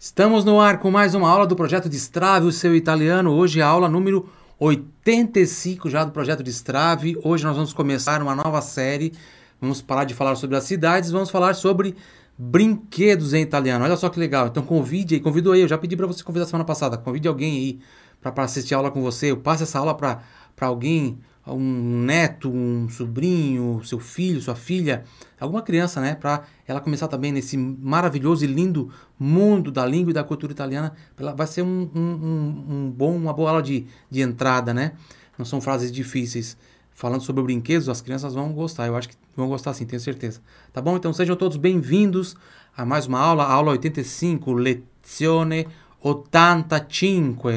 Estamos no ar com mais uma aula do projeto Destrave, o seu italiano. Hoje é a aula número 85 já do projeto Destrave. Hoje nós vamos começar uma nova série. Vamos parar de falar sobre as cidades, vamos falar sobre brinquedos em italiano. Olha só que legal. Então convide aí, convido aí. Eu já pedi para você convidar semana passada. Convide alguém aí para assistir a aula com você. Eu passo essa aula para alguém, um neto, um sobrinho, seu filho, sua filha, alguma criança, né? Para ela começar também nesse maravilhoso e lindo mundo da língua e da cultura italiana. Ela vai ser um, um, um, um bom, uma boa aula de, de entrada, né? Não são frases difíceis. Falando sobre brinquedos, as crianças vão gostar. Eu acho que vão gostar sim, tenho certeza. Tá bom? Então sejam todos bem-vindos a mais uma aula, aula 85, lezione 85.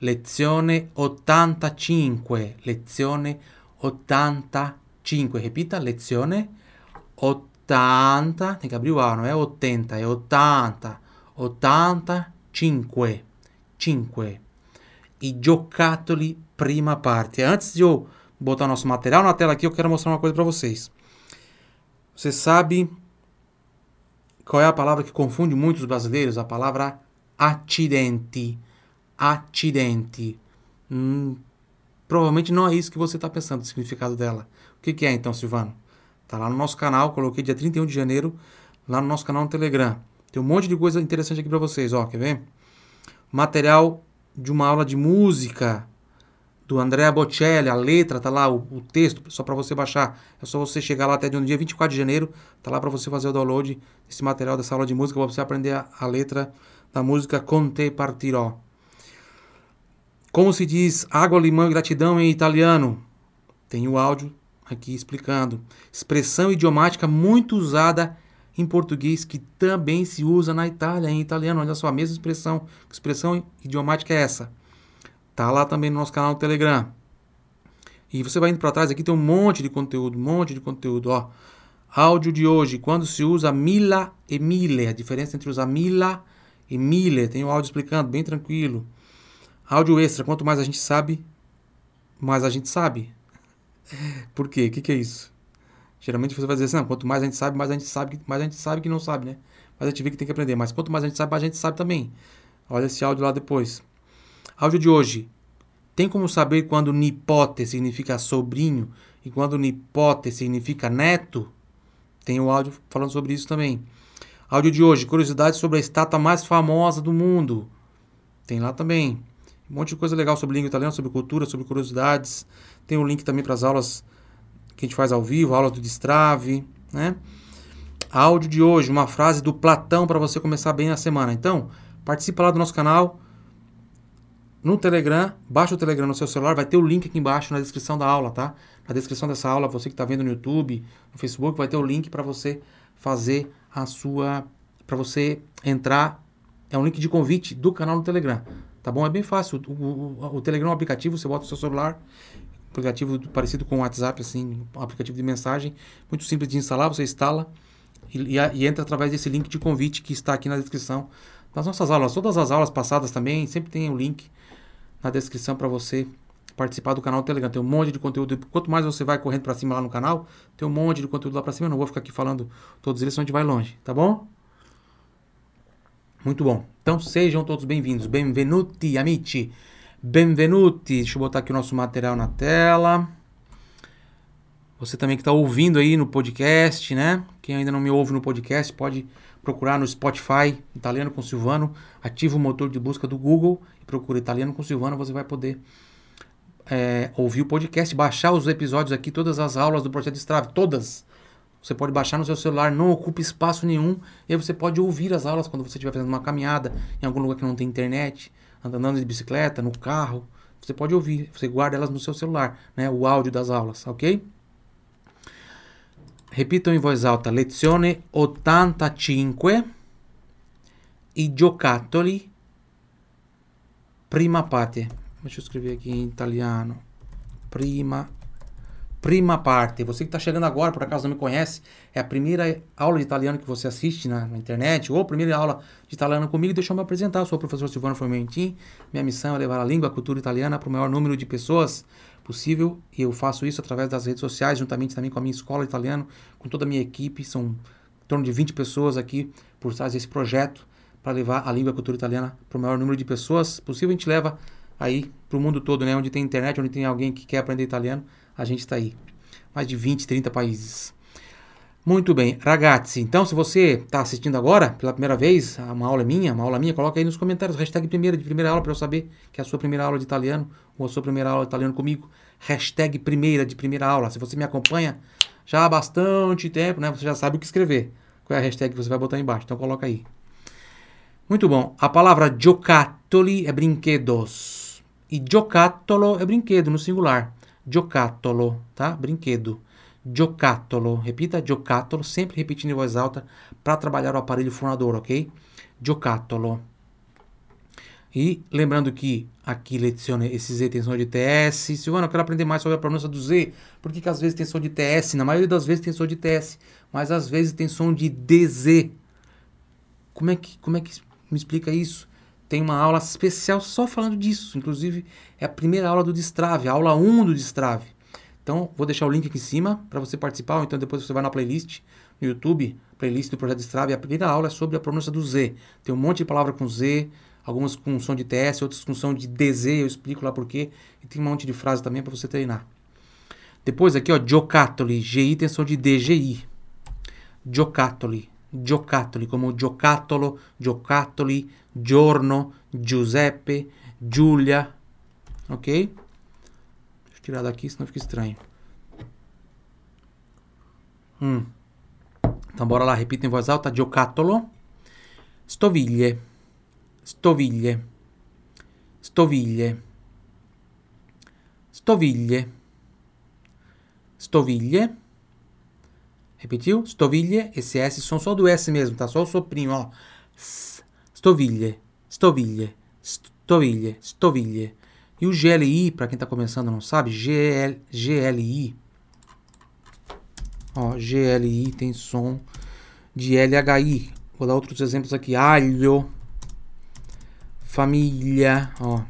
Lezione 85. Lezione 85. Repita, lezione 80. Tem que abrir o A, não é 80, é 80. 85. 5. I giocattoli prima parte. Antes de eu botar nosso material na tela aqui, eu quero mostrar uma coisa para vocês. Você sabe qual é a palavra que confunde muitos brasileiros? A palavra acidente acidente. Hum, provavelmente não é isso que você está pensando, o significado dela. O que, que, é então, Silvano? Tá lá no nosso canal, coloquei dia 31 de janeiro, lá no nosso canal no Telegram. Tem um monte de coisa interessante aqui para vocês, ó, quer ver? Material de uma aula de música do Andrea Bocelli, a letra tá lá, o, o texto, só para você baixar. É só você chegar lá até no dia 24 de janeiro, tá lá para você fazer o download desse material dessa aula de música, para você aprender a, a letra da música Conte Partirò. Como se diz água, limão e gratidão em italiano? Tem o áudio aqui explicando. Expressão idiomática muito usada em português que também se usa na Itália em italiano. Olha só, a mesma expressão. Expressão idiomática é essa? Tá lá também no nosso canal no Telegram. E você vai indo para trás aqui tem um monte de conteúdo, um monte de conteúdo, ó. Áudio de hoje, quando se usa mila e mille, a diferença entre usar mila e mille, tem o áudio explicando, bem tranquilo. Áudio extra, quanto mais a gente sabe, mais a gente sabe. Por quê? O que, que é isso? Geralmente você vai dizer assim, não, quanto mais a gente sabe, mais a gente sabe, mais a gente sabe que não sabe, né? Mas a gente vê que tem que aprender. Mas quanto mais a gente sabe, mais a gente sabe também. Olha esse áudio lá depois. Áudio de hoje. Tem como saber quando nipote significa sobrinho e quando nipote significa neto? Tem o áudio falando sobre isso também. Áudio de hoje. Curiosidades sobre a estátua mais famosa do mundo. Tem lá também. Um monte de coisa legal sobre língua italiana, sobre cultura, sobre curiosidades. Tem o um link também para as aulas que a gente faz ao vivo, aulas do Destrave, né? Áudio de hoje, uma frase do Platão para você começar bem a semana. Então, participa lá do nosso canal no Telegram, baixa o Telegram no seu celular, vai ter o link aqui embaixo na descrição da aula, tá? Na descrição dessa aula, você que está vendo no YouTube, no Facebook, vai ter o link para você fazer a sua, para você entrar, é um link de convite do canal no Telegram. Tá bom? É bem fácil. O, o, o Telegram é um aplicativo, você bota no seu celular, aplicativo parecido com o WhatsApp, assim, um aplicativo de mensagem, muito simples de instalar, você instala e, e, e, entra através desse link de convite que está aqui na descrição das nossas aulas. Todas as aulas passadas também, sempre tem o um link na descrição para você participar do canal do Telegram. Tem um monte de conteúdo. Quanto mais você vai correndo para cima lá no canal, tem um monte de conteúdo lá para cima. Eu não vou ficar aqui falando todos eles, senão a gente vai longe, tá bom? Muito bom. Então sejam todos bem-vindos. Benvenuti, amici. Benvenuti. Deixa eu botar aqui o nosso material na tela. Você também que está ouvindo aí no podcast, né? Quem ainda não me ouve no podcast, pode procurar no Spotify, Italiano com Silvano. Ativa o motor de busca do Google e procura Italiano com Silvano. Você vai poder é, ouvir o podcast, baixar os episódios aqui, todas as aulas do Projeto Strave, todas você pode baixar no seu celular, não ocupa espaço nenhum. E aí você pode ouvir as aulas quando você estiver fazendo uma caminhada em algum lugar que não tem internet, andando de bicicleta, no carro. Você pode ouvir, você guarda elas no seu celular, né? O áudio das aulas, ok? Repitam em voz alta: lezione 85 i giocattoli prima parte. Deixa eu escrever aqui em italiano. Prima Prima parte. Você que está chegando agora, por acaso não me conhece, é a primeira aula de italiano que você assiste na, na internet, ou a primeira aula de italiano comigo, deixa eu me apresentar. Eu sou o professor Silvano Formentin. Minha missão é levar a língua, a cultura italiana para o maior número de pessoas possível. E eu faço isso através das redes sociais, juntamente também com a minha escola de italiano, com toda a minha equipe. São em torno de 20 pessoas aqui por trás desse projeto, para levar a língua e a cultura italiana para o maior número de pessoas possível. A gente leva aí para o mundo todo, né? Onde tem internet, onde tem alguém que quer aprender italiano, a gente está aí. Mais de 20, 30 países. Muito bem, ragazzi. Então, se você está assistindo agora, pela primeira vez, uma aula minha, uma aula minha, coloca aí nos comentários, hashtag primeira de primeira aula, para eu saber que é a sua primeira aula de italiano, ou a sua primeira aula de italiano comigo. Hashtag primeira de primeira aula. Se você me acompanha já há bastante tempo, né? Você já sabe o que escrever. Qual é a hashtag que você vai botar embaixo. Então, coloca aí. Muito bom. A palavra giocattoli é brinquedos. E giocattolo é brinquedo no singular. Giocattolo, tá? Brinquedo giocattolo. Repita giocattolo, sempre repetindo em voz alta para trabalhar o aparelho fonador, ok? Giocattolo. E lembrando que aqui lecione esse Z tem som de TS. Silvana, eu quero aprender mais sobre a pronúncia do Z. Por que, que às vezes tem som de TS? Na maioria das vezes tem som de TS, mas às vezes tem som de DZ. Como é que, como é que me explica isso? Tem uma aula especial só falando disso. Inclusive, é a primeira aula do Destrave, a aula 1 do Destrave. Então, vou deixar o link aqui em cima para você participar, ou então depois você vai na playlist no YouTube, playlist do Projeto Strava, e a primeira aula é sobre a pronúncia do Z. Tem um monte de palavra com Z, algumas com som de TS, outras com som de DZ, eu explico lá porquê, e tem um monte de frase também para você treinar. Depois aqui, ó, giocattoli, GI tem som de DGI. Giocattoli, giocattoli, como giocattolo, giocattoli, giorno, Giuseppe, Giulia, ok? tirar daqui, senão fica estranho. Hum. Então bora lá, repita em voz alta. Giocattolo. Stoviglie. Stoviglie. Stoviglie. Stoviglie. Stoviglie. Repetiu? Stoviglie. Esse S som só do S mesmo, tá? Só o soprinho, ó. Stoviglie. Stoviglie. Stoviglie. Stoviglie. E o GLI, para quem está começando não sabe, GL, GLI, ó, GLI tem som de LHI. Vou dar outros exemplos aqui. Alho, família, ó,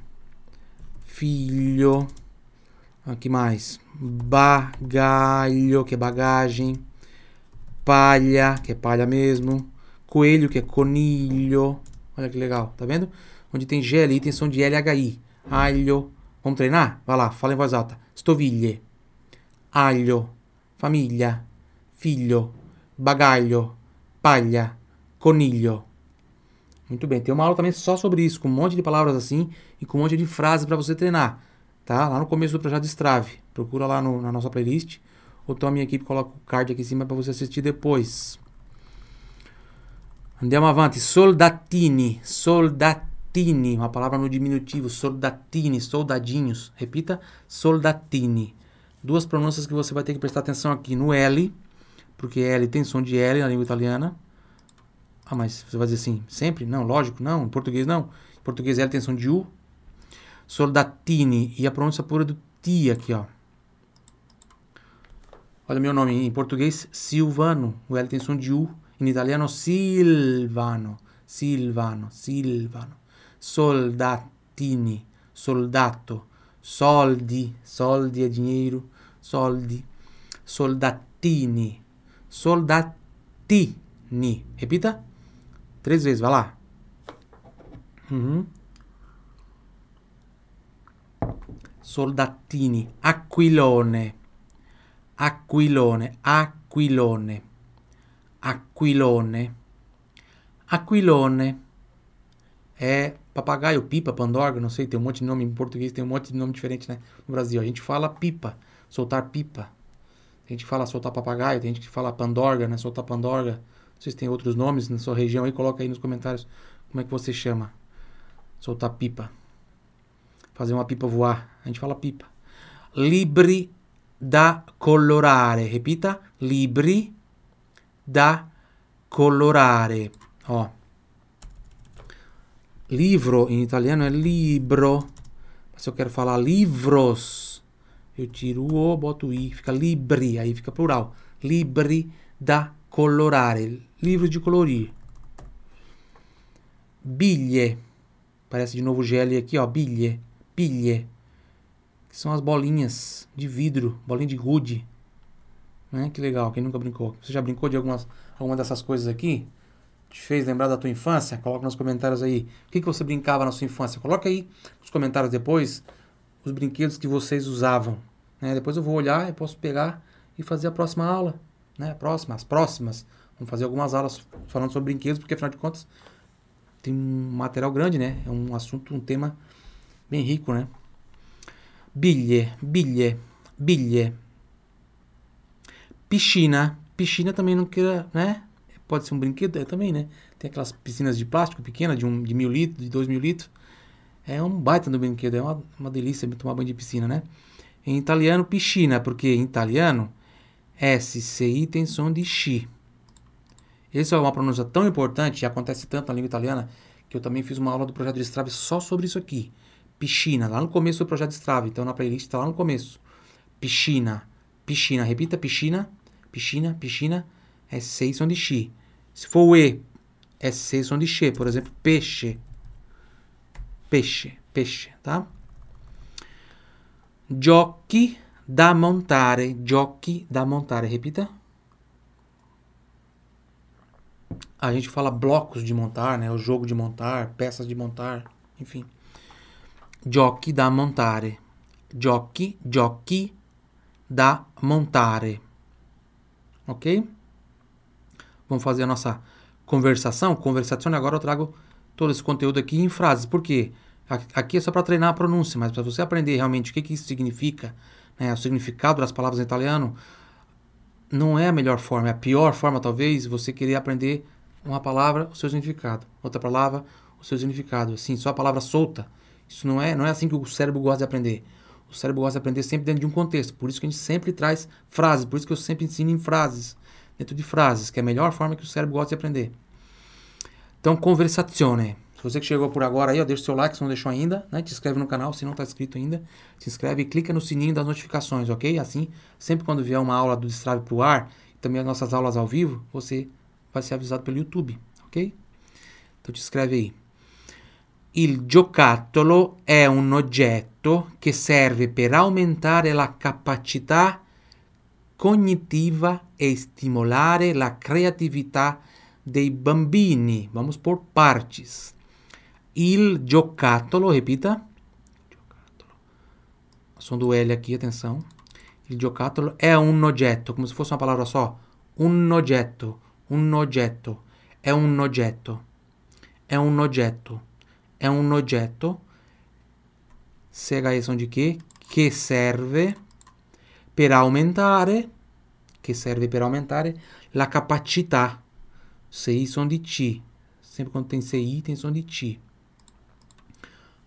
filho, aqui mais, bagalho, que é bagagem, palha, que é palha mesmo, coelho, que é conilho. Olha que legal, tá vendo? Onde tem GLI tem som de LHI alho. Vamos treinar? Vai lá, fala em voz alta. Stoviglie, alho, famiglia, figlio, bagaglio, palha, coniglio. Muito bem, tem uma aula também só sobre isso, com um monte de palavras assim e com um monte de frases para você treinar. Tá? Lá no começo do projeto Strave. Procura lá no, na nossa playlist. Então a minha equipe coloca o card aqui em cima para você assistir depois. Andiamo avanti. Soldatini. Soldatini uma palavra no diminutivo, soldatini, soldadinhos. Repita, soldatini. Duas pronúncias que você vai ter que prestar atenção aqui no L, porque L tem som de L na língua italiana. Ah, mas você vai dizer assim, sempre? Não, lógico, não. Em português não. Em português L tem som de U. Soldatini. E a pronúncia pura do ti aqui, ó. Olha meu nome em português, Silvano. O L tem som de U. Em italiano, Silvano. Silvano, Silvano soldatini, soldato, soldi, soldi é dinheiro, soldi, soldatini, soldatini. Repita. Três vezes, vai lá. Uhum. Soldatini, aquilone, aquilone, aquilone, aquilone, aquilone é papagaio, pipa, pandorga, não sei, tem um monte de nome em português, tem um monte de nome diferente, né? No Brasil, a gente fala pipa, soltar pipa. Tem gente fala soltar papagaio, tem gente que fala pandorga, né? Soltar pandorga. Se tem outros nomes na sua região aí, coloca aí nos comentários como é que você chama. Soltar pipa. Fazer uma pipa voar. A gente fala pipa. Libri da colorare. Repita. Libri da colorare. Ó. Livro em italiano é libro. Mas se eu quero falar livros, eu tiro o O, boto I, fica libri, aí fica plural. Libri da colorare. Livros de colorir. Biglie. Parece de novo GL aqui, ó. Biglie. Biglie. São as bolinhas de vidro, bolinha de gude. Né? Que legal, quem nunca brincou. Você já brincou de algumas, alguma dessas coisas aqui? te fez lembrar da tua infância? Coloca nos comentários aí. O que, que você brincava na sua infância? Coloca aí nos comentários depois os brinquedos que vocês usavam. Né? Depois eu vou olhar e posso pegar e fazer a próxima aula. Né? Próxima, as próximas. Vamos fazer algumas aulas falando sobre brinquedos, porque afinal de contas tem um material grande, né? É um assunto, um tema bem rico, né? Biglie, biglie, biglie. Piscina. Piscina também não queira, né? Pode ser um brinquedo, é também, né? Tem aquelas piscinas de plástico pequenas, de, um, de mil litros, de dois mil litros. É um baita do brinquedo, é uma, uma delícia tomar banho de piscina, né? Em italiano, piscina, porque em italiano, SCI tem som de chi. Essa é uma pronúncia tão importante, e acontece tanto na língua italiana, que eu também fiz uma aula do projeto de Strave só sobre isso aqui. Piscina, lá no começo do projeto de Strave, então na playlist está lá no começo. Piscina, piscina, repita piscina, piscina, piscina, S6 som de chi. Se for o E, S6 som de che, por exemplo, peixe, peixe, peixe, tá? Giochi da montare, giochi da montare, repita. A gente fala blocos de montar, né? O jogo de montar, peças de montar, enfim. Giochi da montare. Giochi, giochi da montare. Ok? Vamos fazer a nossa conversação. Conversação, agora eu trago todo esse conteúdo aqui em frases. Por quê? Aqui é só para treinar a pronúncia, mas para você aprender realmente o que, que isso significa, né, o significado das palavras em italiano, não é a melhor forma, é a pior forma, talvez, você querer aprender uma palavra, o seu significado, outra palavra, o seu significado. Assim, só a palavra solta. Isso não é, não é assim que o cérebro gosta de aprender. O cérebro gosta de aprender sempre dentro de um contexto. Por isso que a gente sempre traz frases, por isso que eu sempre ensino em frases, dentro de frases, que é a melhor forma que o cérebro gosta de aprender. Então, conversazione. Se você que chegou por agora aí, ó, deixa o seu like se não deixou ainda, né? Te inscreve no canal se não está inscrito ainda. Se inscreve e clica no sininho das notificações, ok? Assim, sempre quando vier uma aula do Destrave para o ar, também as nossas aulas ao vivo, você vai ser avisado pelo YouTube, ok? Então te inscreve aí. Il giocattolo è un oggetto che serve per aumentare la capacità cognitiva e stimolare la creatività dei bambini. Vamos por partes. Il giocattolo, repita. Som do L aqui, atenção. Il giocattolo è un oggetto, come se fosse una palavra só. Un oggetto, un oggetto, è un oggetto, è un oggetto, è un oggetto. Sono di che? Che serve per aumentare, che serve per aumentare la capacità. CI sono di C. Sempre quando tem CI tem som de T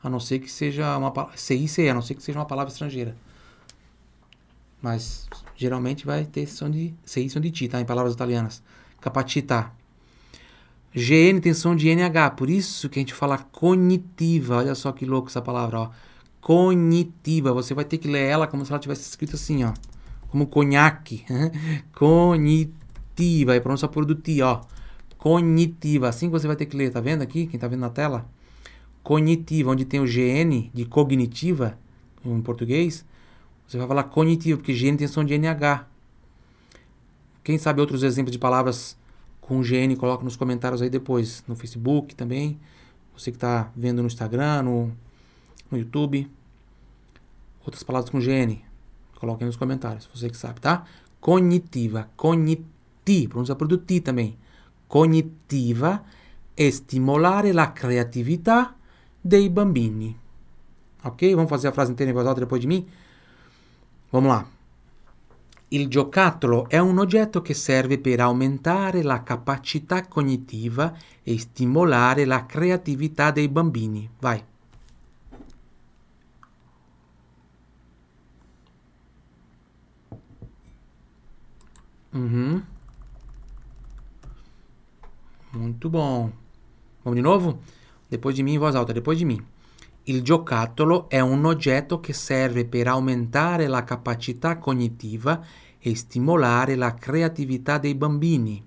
a não ser que seja uma CICE, a não ser que seja uma palavra estrangeira. Mas geralmente vai ter som de CI som de ti, tá? Em palavras italianas. Capacità. GN tem som de NH, por isso que a gente fala cognitiva. Olha só que louco essa palavra, ó. Cognitiva. Você vai ter que ler ela como se ela tivesse escrito assim, ó. Como conhaque. Cognitiva. É pronúncia por do ti, ó. Cognitiva. Assim que você vai ter que ler, tá vendo aqui? Quem tá vendo na tela? cognitiva, onde tem o GN de cognitiva, em português, você vai falar cognitiva, porque GN tem som de NH. Quem sabe outros exemplos de palavras com GN, coloca nos comentários aí depois, no Facebook também. Você que está vendo no Instagram, no, no YouTube. Outras palavras com GN, coloquem nos comentários, você que sabe, tá? Cognitiva, cogniti, pronuncia por do ti também. Cognitiva, stimolare la creatività dei bambini. Ok? Vamos fazer a frase inteira em voz alta depois de mim? Vamos lá. Il giocattolo è un oggetto che serve per aumentare la capacità cognitiva e stimolare la creatività dei bambini. Vai. Uhum. Muito bom. Vamos de novo? depois di me in voce alta, depois di me. Il giocattolo è un oggetto che serve per aumentare la capacità cognitiva e stimolare la creatività dei bambini.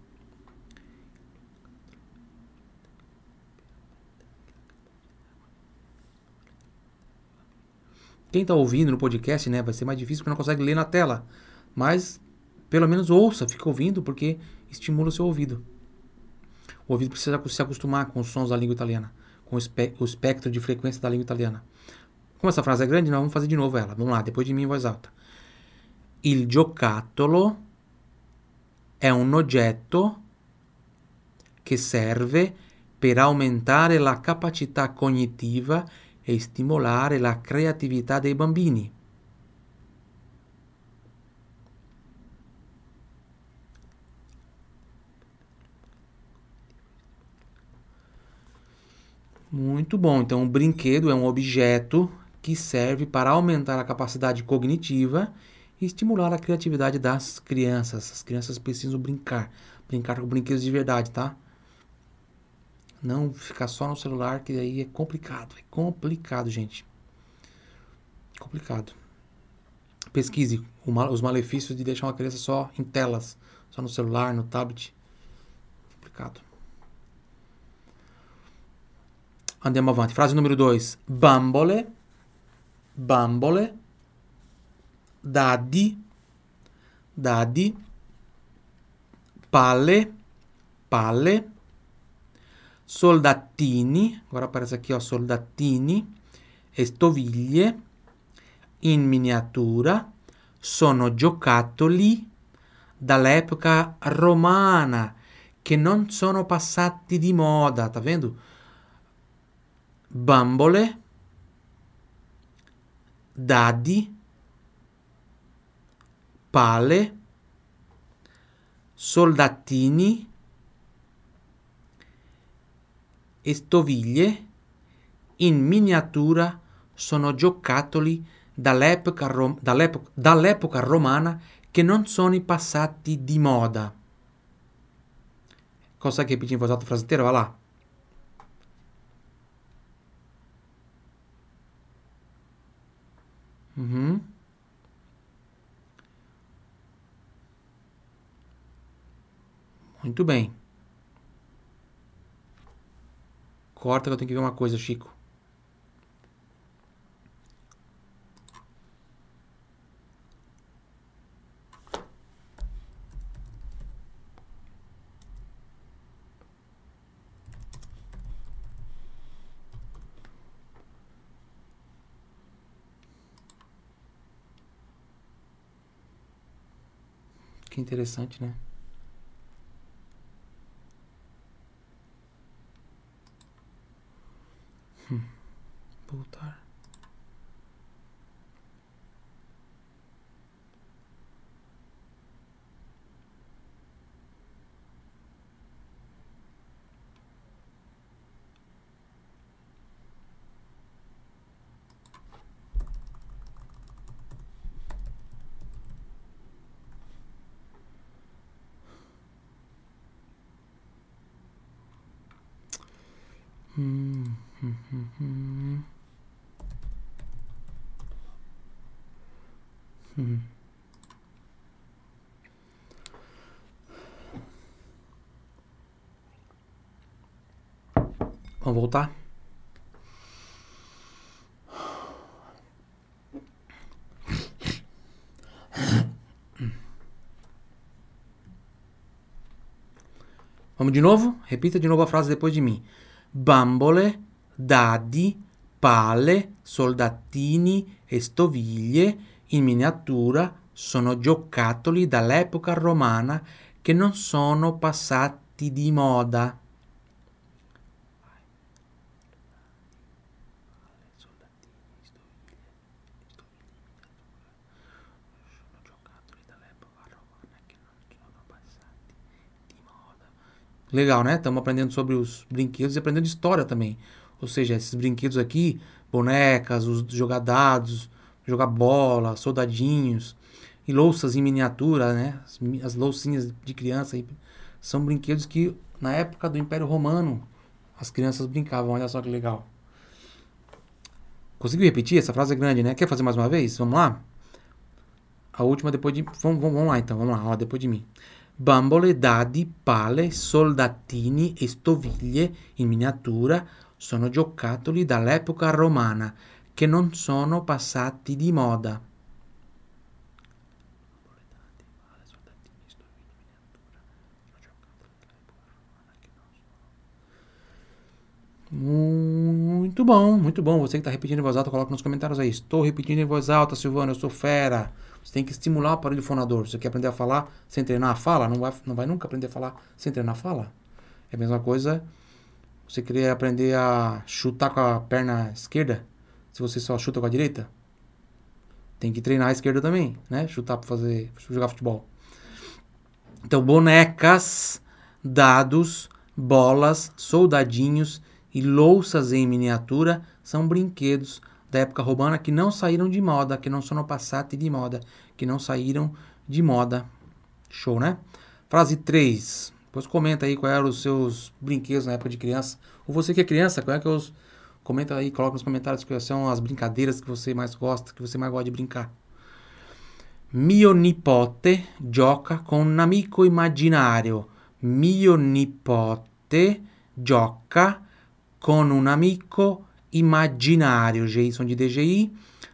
Quem está ouvindo no podcast, né, vai ser mais difícil porque não consegue ler na tela. Mas pelo menos ouça, fica ouvindo porque estimula o seu ouvido. O ouvido precisa se acostumar com os sons da língua italiana, com o, espe o espectro de frequência da língua italiana. Como essa frase é grande, nós vamos fazer de novo ela. Vamos lá, depois de mim em voz alta. Il giocattolo è un oggetto che serve per aumentare la capacità cognitiva e stimolare la creatività dei bambini. Muito bom. Então, um brinquedo é um objeto que serve para aumentar a capacidade cognitiva e estimular a criatividade das crianças. As crianças precisam brincar, brincar com brinquedos de verdade, tá? Não ficar só no celular, que aí é complicado. É complicado, gente. Complicado. Pesquise os malefícios de deixar uma criança só em telas, só no celular, no tablet. Complicado. Andiamo avanti. Frase número 2. Bambole, bambole, dadi, dadi, palle, palle, soldatini, agora aparece aqui, ó, soldatini, e stoviglie, in miniatura, sono giocattoli dall'epoca romana, che non sono passati di moda, tá vendo? Bambole, dadi, pale, soldatini e stoviglie in miniatura sono giocattoli dall'epoca, rom- dall'epoca, dall'epoca romana che non sono passati di moda. Cosa che voz alta frase inteira? Vai lá. Uhum. Muito bem. Corta que eu tenho que ver uma coisa, Chico. Interessante, né? Hum. Voltar. Vamos voltar? Vamos de novo? Repita de novo a frase depois de mim. bambole, dadi, pale, soldatini e stoviglie in miniatura sono giocattoli dall'epoca romana che non sono passati di moda. Legal, né? Estamos aprendendo sobre os brinquedos e aprendendo história também. Ou seja, esses brinquedos aqui, bonecas, os jogar dados, jogar bola, soldadinhos e louças em miniatura, né? As, as loucinhas de criança são brinquedos que na época do Império Romano as crianças brincavam. Olha só que legal. Conseguiu repetir? Essa frase é grande, né? Quer fazer mais uma vez? Vamos lá? A última depois de. Vamos, vamos, vamos lá então, vamos lá, ó, depois de mim. Bambole, dadi, pale, soldatini e stoviglie in miniatura sono giocattoli dall'epoca romana che non sono passati di moda. Muito bom, muito bom. Você que está repetindo em voz alta, coloca nos comentários aí. Estou repetindo em voz alta, Silvano, eu sou fera. Você tem que estimular o aparelho fonador. Você quer aprender a falar sem treinar a fala? Não vai, não vai nunca aprender a falar sem treinar a fala. É a mesma coisa você querer aprender a chutar com a perna esquerda, se você só chuta com a direita. Tem que treinar a esquerda também, né? Chutar para fazer jogar futebol. Então, bonecas, dados, bolas, soldadinhos e louças em miniatura são brinquedos da época romana que não saíram de moda, que não sono passati de moda, que não saíram de moda. Show, né? Frase 3. Depois comenta aí quais eram os seus brinquedos na época de criança. Ou você que é criança, qual é que os comenta aí, coloca nos comentários quais são as brincadeiras que você mais gosta, que você mais gosta de brincar. Mio nipote gioca con un amico immaginario. Mio nipote gioca con un amico imaginário. GI som de DGI.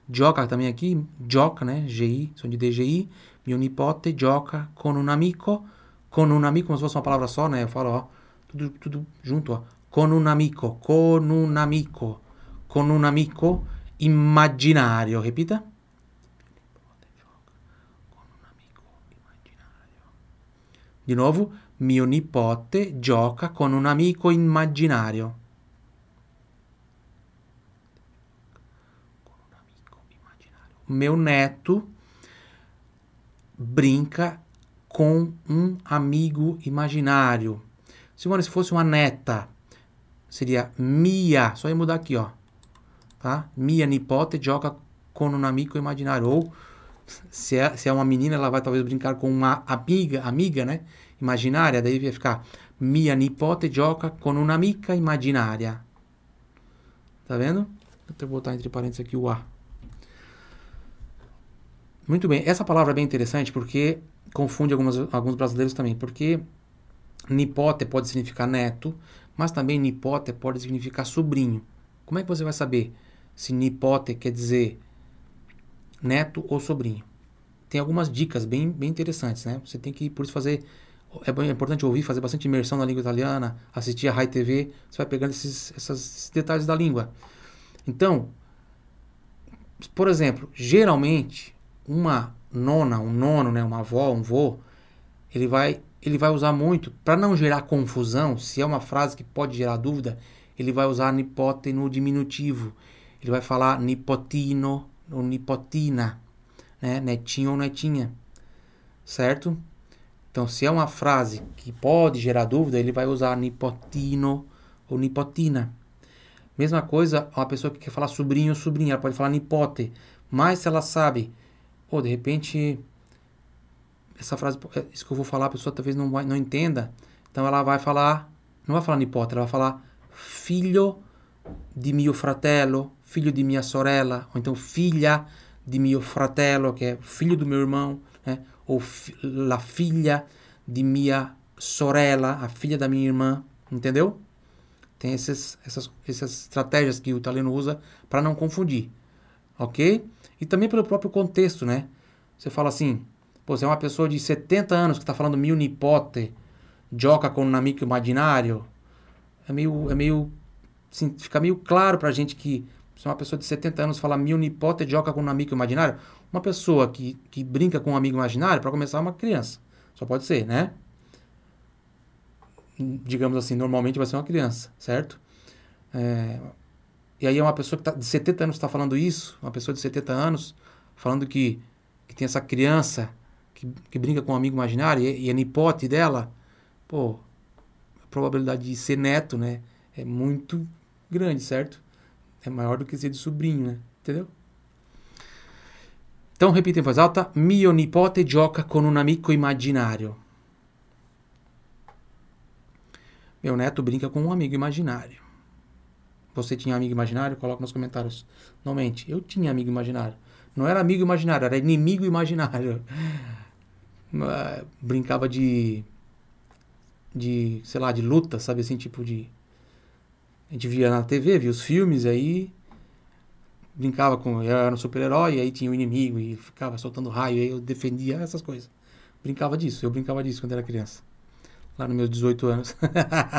Gioca também aqui, gioca, né? GI, som de DGI. Mio nipote gioca con un amico. Con un amico, como se fosse uma palavra só, né? Eu falo, ó, tudo, tudo junto, ó. Con un amico, con un amico, con un amico immaginario. Repita. Di nuovo, mio nipote gioca con un amico immaginario. Meu neto brinca com um amigo imaginário. Simone, se fosse uma neta, seria mia. Só ia mudar aqui, ó. Tá? Mia nipote joga com um amigo imaginário. Ou se é, se é uma menina, ela vai talvez brincar com uma amiga, amiga, né? Imaginária. Daí vai ficar mia nipote joga com uma amiga imaginária. Tá vendo? Vou botar entre parênteses aqui o A. Muito bem. Essa palavra é bem interessante porque confunde algumas, alguns brasileiros também. Porque nipote pode significar neto, mas também nipote pode significar sobrinho. Como é que você vai saber se nipote quer dizer neto ou sobrinho? Tem algumas dicas bem, bem interessantes, né? Você tem que, por isso, fazer. É, bem, é importante ouvir, fazer bastante imersão na língua italiana, assistir a Rai TV, você vai pegando esses, esses detalhes da língua. Então, por exemplo, geralmente, uma nona, um nono, né, uma avó, um vô, ele vai ele vai usar muito, para não gerar confusão, se é uma frase que pode gerar dúvida, ele vai usar nipote no diminutivo. Ele vai falar nipotino ou nipotina, né? netinho ou netinha, certo? Então, se é uma frase que pode gerar dúvida, ele vai usar nipotino ou nipotina. Mesma coisa, uma pessoa que quer falar sobrinho ou sobrinha, ela pode falar nipote, mas se ela sabe, ou de repente essa frase, é, isso que eu vou falar, a pessoa talvez não, não entenda. Então ela vai falar, não vai falar nipote, ela vai falar filho di mio fratello, filho de minha sorella, ou então filha de mio fratello, que é filho do meu irmão, né? ou la filha de minha sorella, a filha da minha irmã, entendeu? Tem esses, essas, essas estratégias que o italiano usa para não confundir, ok? E também pelo próprio contexto, né? Você fala assim, Pô, você é uma pessoa de 70 anos que está falando mil nipote, joga com um amigo imaginário. É meio, é meio, assim, fica meio claro pra gente que se uma pessoa de 70 anos fala mil nipote, joga com um amigo imaginário, uma pessoa que, que brinca com um amigo imaginário, para começar, é uma criança. Só pode ser, né? Digamos assim, normalmente vai ser uma criança, certo? É, e aí é uma pessoa que tá, de 70 anos está falando isso, uma pessoa de 70 anos falando que, que tem essa criança que, que brinca com um amigo imaginário e, e é nipote dela, pô, a probabilidade de ser neto, né, é muito grande, certo? É maior do que ser de sobrinho, né? Entendeu? Então, repita em voz alta: Mio nipote gioca con un amico imaginário. Meu neto brinca com um amigo imaginário. Você tinha amigo imaginário? Coloca nos comentários. Não mente. Eu tinha amigo imaginário. Não era amigo imaginário, era inimigo imaginário brincava de de, sei lá, de luta, sabe assim, tipo de a gente via na TV, via os filmes aí brincava com, eu era um super-herói, aí tinha o um inimigo e ficava soltando raio, aí eu defendia essas coisas. Brincava disso, eu brincava disso quando era criança. Lá nos meus 18 anos.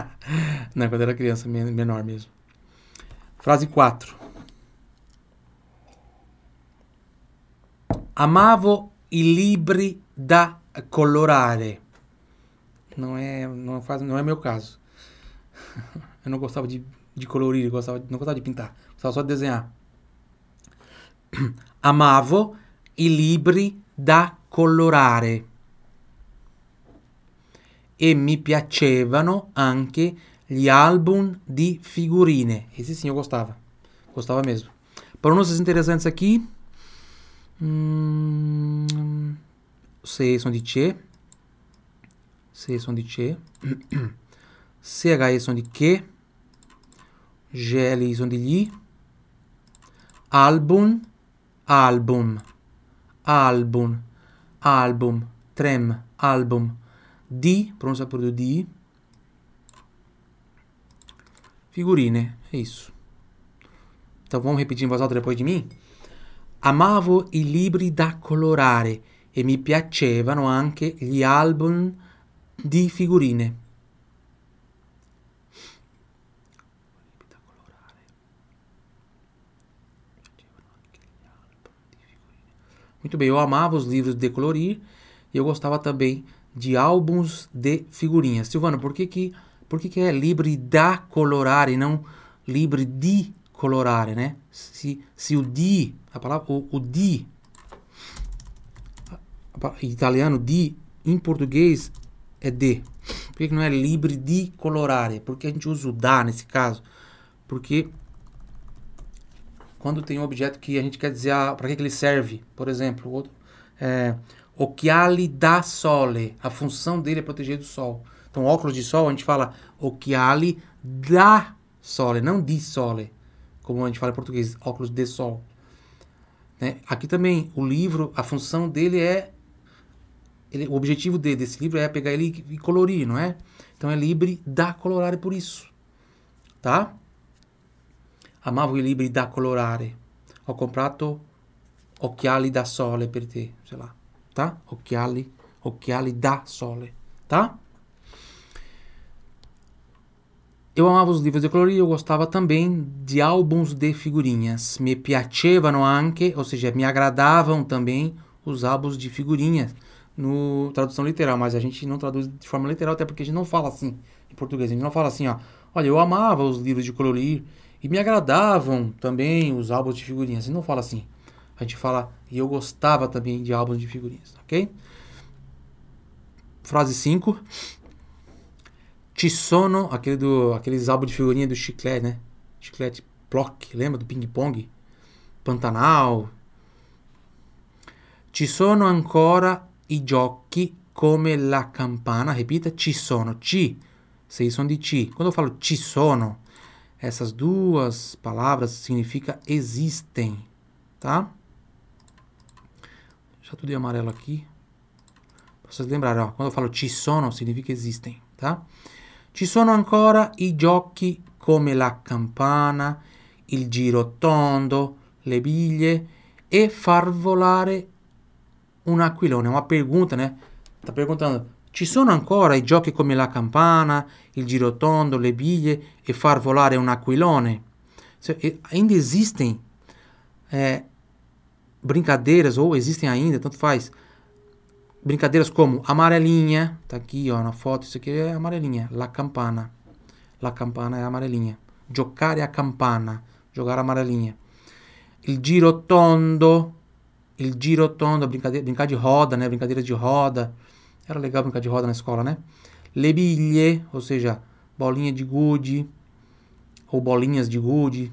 Não, quando era criança, menor mesmo. Frase 4. Amavo i libri da colorare. Não é, não faz, não é meu caso. Eu não gostava de, de colorir, eu gostava, não gostava de pintar, gostava só de desenhar. Amavo i libri da colorare e mi piacevano anche gli album di figurine. Esse sim eu gostava. Gostava mesmo. Pronúncias interessantes aqui. Hum, C som de che. C som de che. CHE som de que. GL som de gli. Album. Album. Album. Album. Trem. Album. Di. Pronúncia por do di. Figurine. É isso. Então vamos repetir em voz alta depois de mim? Amavo i libri da colorare e mi piacevano anche gli album di figurine. Muito bem, eu amava os livros de colorir e eu gostava também de álbuns de figurinhas. Silvano, por que que, por que, que é livre da colorare não livre de colorare, né? Se, se o di, a palavra, o, o di, em italiano di, em português é de. Por que, que não é livre de colorare? Porque a gente usa o da nesse caso? Porque quando tem um objeto que a gente quer dizer ah, para que, que ele serve, por exemplo, o é, occhiali da sole, a função dele é proteger do sol. Então, óculos de sol, a gente fala occhiali da sole, não di sole, como a gente fala em português, óculos de sol. Né? Aqui também, o livro, a função dele é. Ele, o objetivo dele, desse livro é pegar ele e colorir, não é? Então é livre da colorare por isso. Tá? Amavo i libri da colorare. Ho comprato occhiali da sole per te, sei lá, tá? Occhiali, occhiali da sole, tá? Eu amava os livros de colorir, eu gostava também de álbuns de figurinhas. Me piacevano anche, ou seja, me agradavam também os álbuns de figurinhas no tradução literal, mas a gente não traduz de forma literal, até porque a gente não fala assim em português. A gente não fala assim, ó. Olha, eu amava os livros de colorir, e me agradavam também os álbuns de figurinhas. E não fala assim. A gente fala, e eu gostava também de álbuns de figurinhas, ok? Frase 5. Ci sono, aquele do, aqueles álbuns de figurinha do chiclete, né? Chiclete Block, lembra do ping-pong? Pantanal. Ci sono ancora i giochi come la campana. Repita, ci sono. Ci, sei som di ci. Quando eu falo ci sono, essas duas palavras significa existem, tá? Já tudo em amarelo aqui. Pra vocês lembrarem, ó, quando eu falo ci sono, significa existem, tá? Ci sono ancora i giochi come la campana, il giro tondo, le biglie e far volare un aquilone. Uma pergunta, né? Tá perguntando, Ci sono ancora i giochi come la campana, il girotondo, le biglie e far volare un aquilone? Ainda existem é, brincadeiras, ou existem ainda, tanto faz, brincadeiras como amarelinha, tá aqui ó, na foto, isso aqui é amarelinha, la campana. La campana é amarelinha. Giocare a campana, jogar amarelinha. Il girotondo, il girotondo, brincadeira, brincar de roda, né? Brincadeira de roda. Era legal brincar de roda na escola, né? Le bille, ou seja, bolinha de gude, ou bolinhas de gude.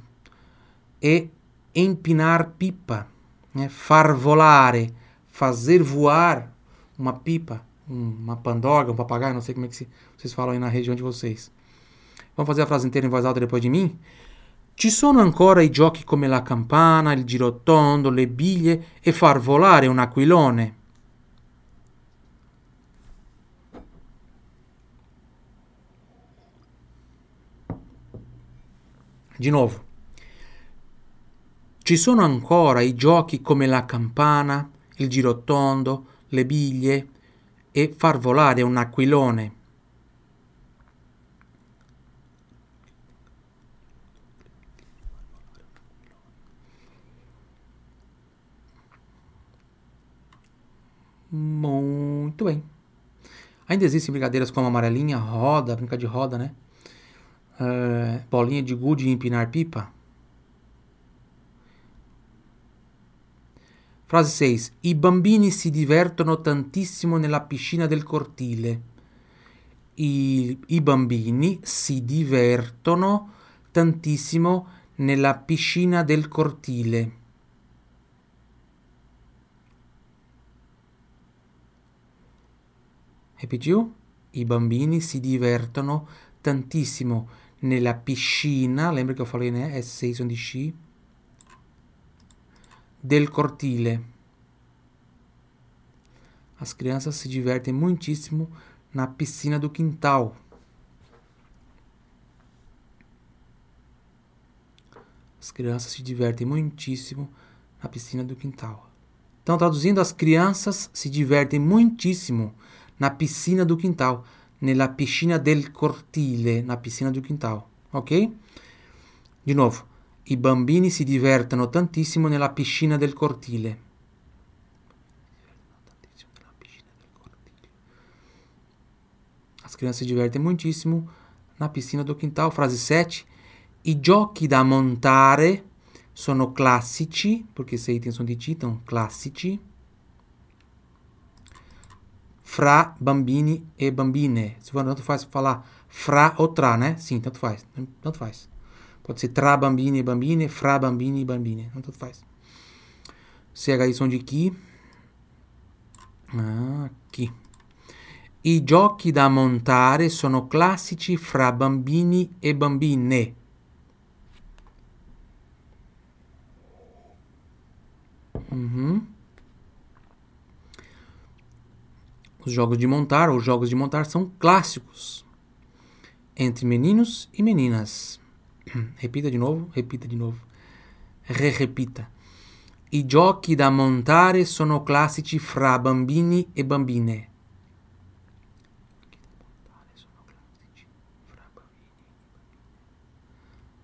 E empinar pipa, né? far volare, fazer voar uma pipa, uma pandoga, um papagaio, não sei como é que vocês falam aí na região de vocês. Vamos fazer a frase inteira em voz alta depois de mim? Ci sono ancora i giochi come la campana, il girotondo, le biglie e far volare un aquilone. Di nuovo. Ci sono ancora i giochi come la campana, il girotondo, le biglie e far volare un aquilone. Muito bem. Ainda existem brincadeiras como amarelinha, roda, brinca de roda, né? Eh, bolinha de gude e empinar pipa. Frase 6. I bambini si divertono tantissimo nella piscina del cortile. I, I, bambini si divertono tantissimo nella piscina del cortile. Repetiu? I bambini si divertono tantissimo nella piscina, lembra che eu falei, né? S6 sono di sci. Del cortile. As crianças se divertem muitíssimo na piscina do quintal. As crianças se divertem muitíssimo na piscina do quintal. Então, traduzindo, as crianças se divertem muitíssimo na piscina do quintal, nella piscina del cortile, na piscina do quintal, ok? Di nuovo, i bambini si divertono tantissimo nella piscina del cortile. As crianças se divertem muitíssimo na piscina do quintal. Frase 7. I giochi da montare sono classici, perché se item sono di T, então classici fra bambini e bambine. Se for tanto faz falar fra ou tra, né? Sim, tanto faz. Tanto faz. Pode ser tra bambini e bambine, fra bambini e bambine. Não tanto faz. CHI som de chi. Ah, aqui. I giochi da montare sono classici fra bambini e bambine. Uhum. Os jogos de montar ou jogos de montar são clássicos entre meninos e meninas. Repita de novo, repita de novo. Re-repita. I giochi da montare sono classici fra bambini e bambine.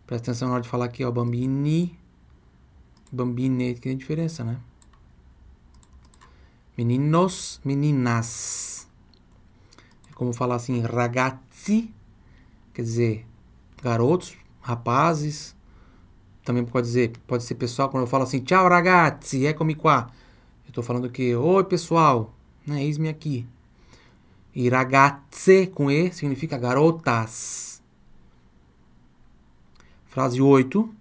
Presta atenção na hora de falar aqui, ó. Bambini. Bambine, que tem diferença, né? Meninos, meninas. É como falar assim, ragazzi, quer dizer, garotos, rapazes. Também pode dizer, pode ser pessoal, quando eu falo assim, tchau ragazzi, eccomi qua. Eu estou falando que, oi pessoal, né, eis-me aqui. E ragazze com E significa garotas. Frase 8.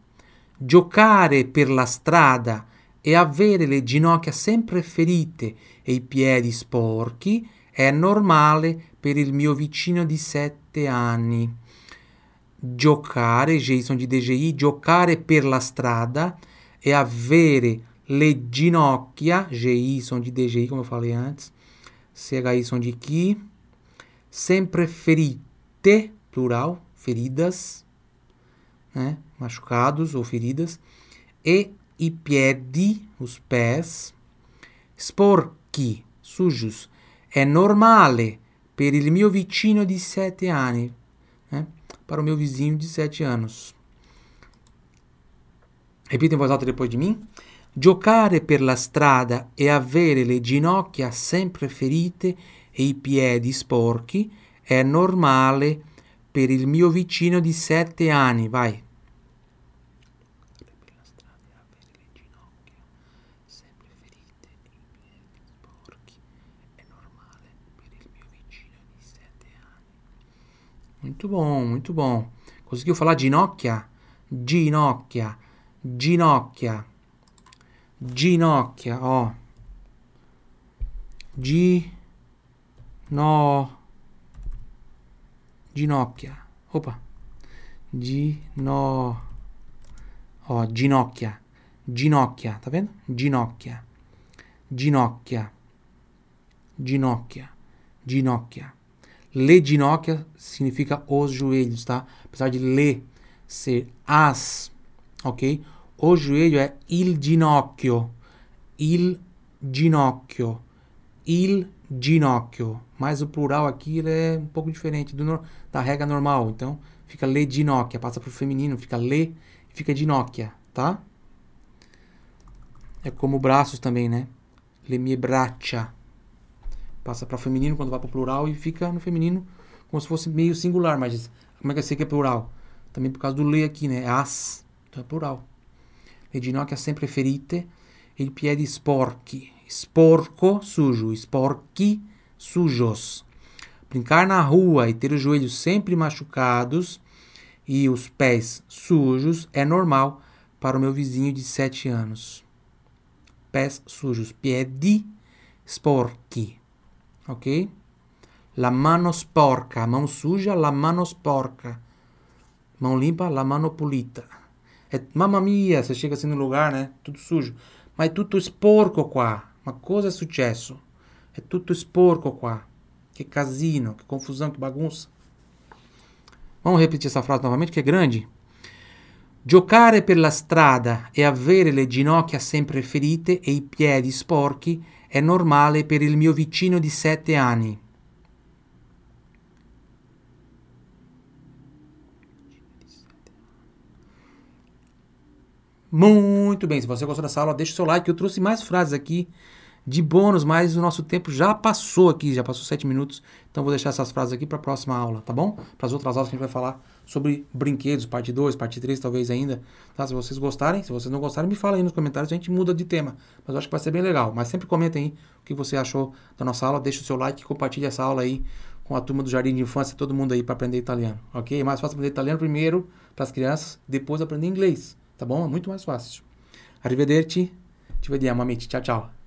Giocare per la strada e avere le ginocchia sempre ferite e i piedi sporchi è normale per il mio vicino di 7 anni. Giocare, Jason di DGI, giocare per la strada e avere le ginocchia, GI sono di DGI come eu falei antes, CHI sono di chi, sempre ferite, plural, feridas, né, machucados ou feridas, e i piedi, os pés, sporchi, sujos. È normale per il mio vicino di sette anni, né? Para o meu vizinho de sete anos. Repita in voz alta depois de mim. Giocare per la strada e avere le ginocchia sempre ferite e i piedi sporchi è normale per il mio vicino di sette anni. Vai. Muito bom, muito bom. Conseguiu falar ginocchia? Ginocchia, ginocchia, ginocchia, ó. Gi, no, ginocchia. Opa. Gino, ó, ginocchia, ginocchia, tá vendo? Ginocchia, ginocchia, ginocchia, ginocchia. Le ginocchia significa os joelhos, tá? Apesar de le ser as, ok? O joelho é il ginocchio, il ginocchio, il ginocchio. Mas o plural aqui é um pouco diferente do, da regra normal. Então, fica le ginocchia, passa para o feminino, fica le, fica ginocchia, tá? É como braços também, né? Le mie braccia, Passa para feminino quando vai para plural e fica no feminino como se fosse meio singular, mas como é que eu sei que é plural? Também por causa do le aqui, né? As, então é plural. Le ginocchia sempre ferite, e piedi sporchi. Sporco, sujo. Sporchi, sujos. Brincar na rua e ter os joelhos sempre machucados e os pés sujos é normal para o meu vizinho de 7 anos. Pés sujos. Piedi sporchi. Ok? La mano sporca. Mão suja, la mano sporca. Mão limpa, la mano pulita. É, mamma mia, você chega assim no lugar, né? Tudo sujo. Mas é tutto sporco qua. Uma coisa é sucesso. É tudo sporco qua. Que casino, que confusão, que bagunça. Vamos repetir essa frase novamente, que é grande. Giocare per la strada e avere le ginocchia sempre ferite e i piedi sporchi è normale per il mio vicino di sette anni. Muito bem, se você gostou dessa aula, deixa o seu like. Eu trouxe mais frases aqui de bônus, mas o nosso tempo já passou aqui, já passou sete minutos. Então vou deixar essas frases aqui para a próxima aula, tá bom? Para as outras aulas que a gente vai falar sobre brinquedos, parte 2, parte 3, talvez ainda. Tá? Se vocês gostarem, se vocês não gostarem, me fala aí nos comentários, a gente muda de tema. Mas eu acho que vai ser bem legal. Mas sempre comentem aí o que você achou da nossa aula, deixa o seu like, compartilhe essa aula aí com a turma do Jardim de Infância, todo mundo aí para aprender italiano, ok? É mais fácil aprender italiano primeiro para as crianças, depois aprender inglês, tá bom? É muito mais fácil. Arrivederci, ci vediamo amici, ciao ciao.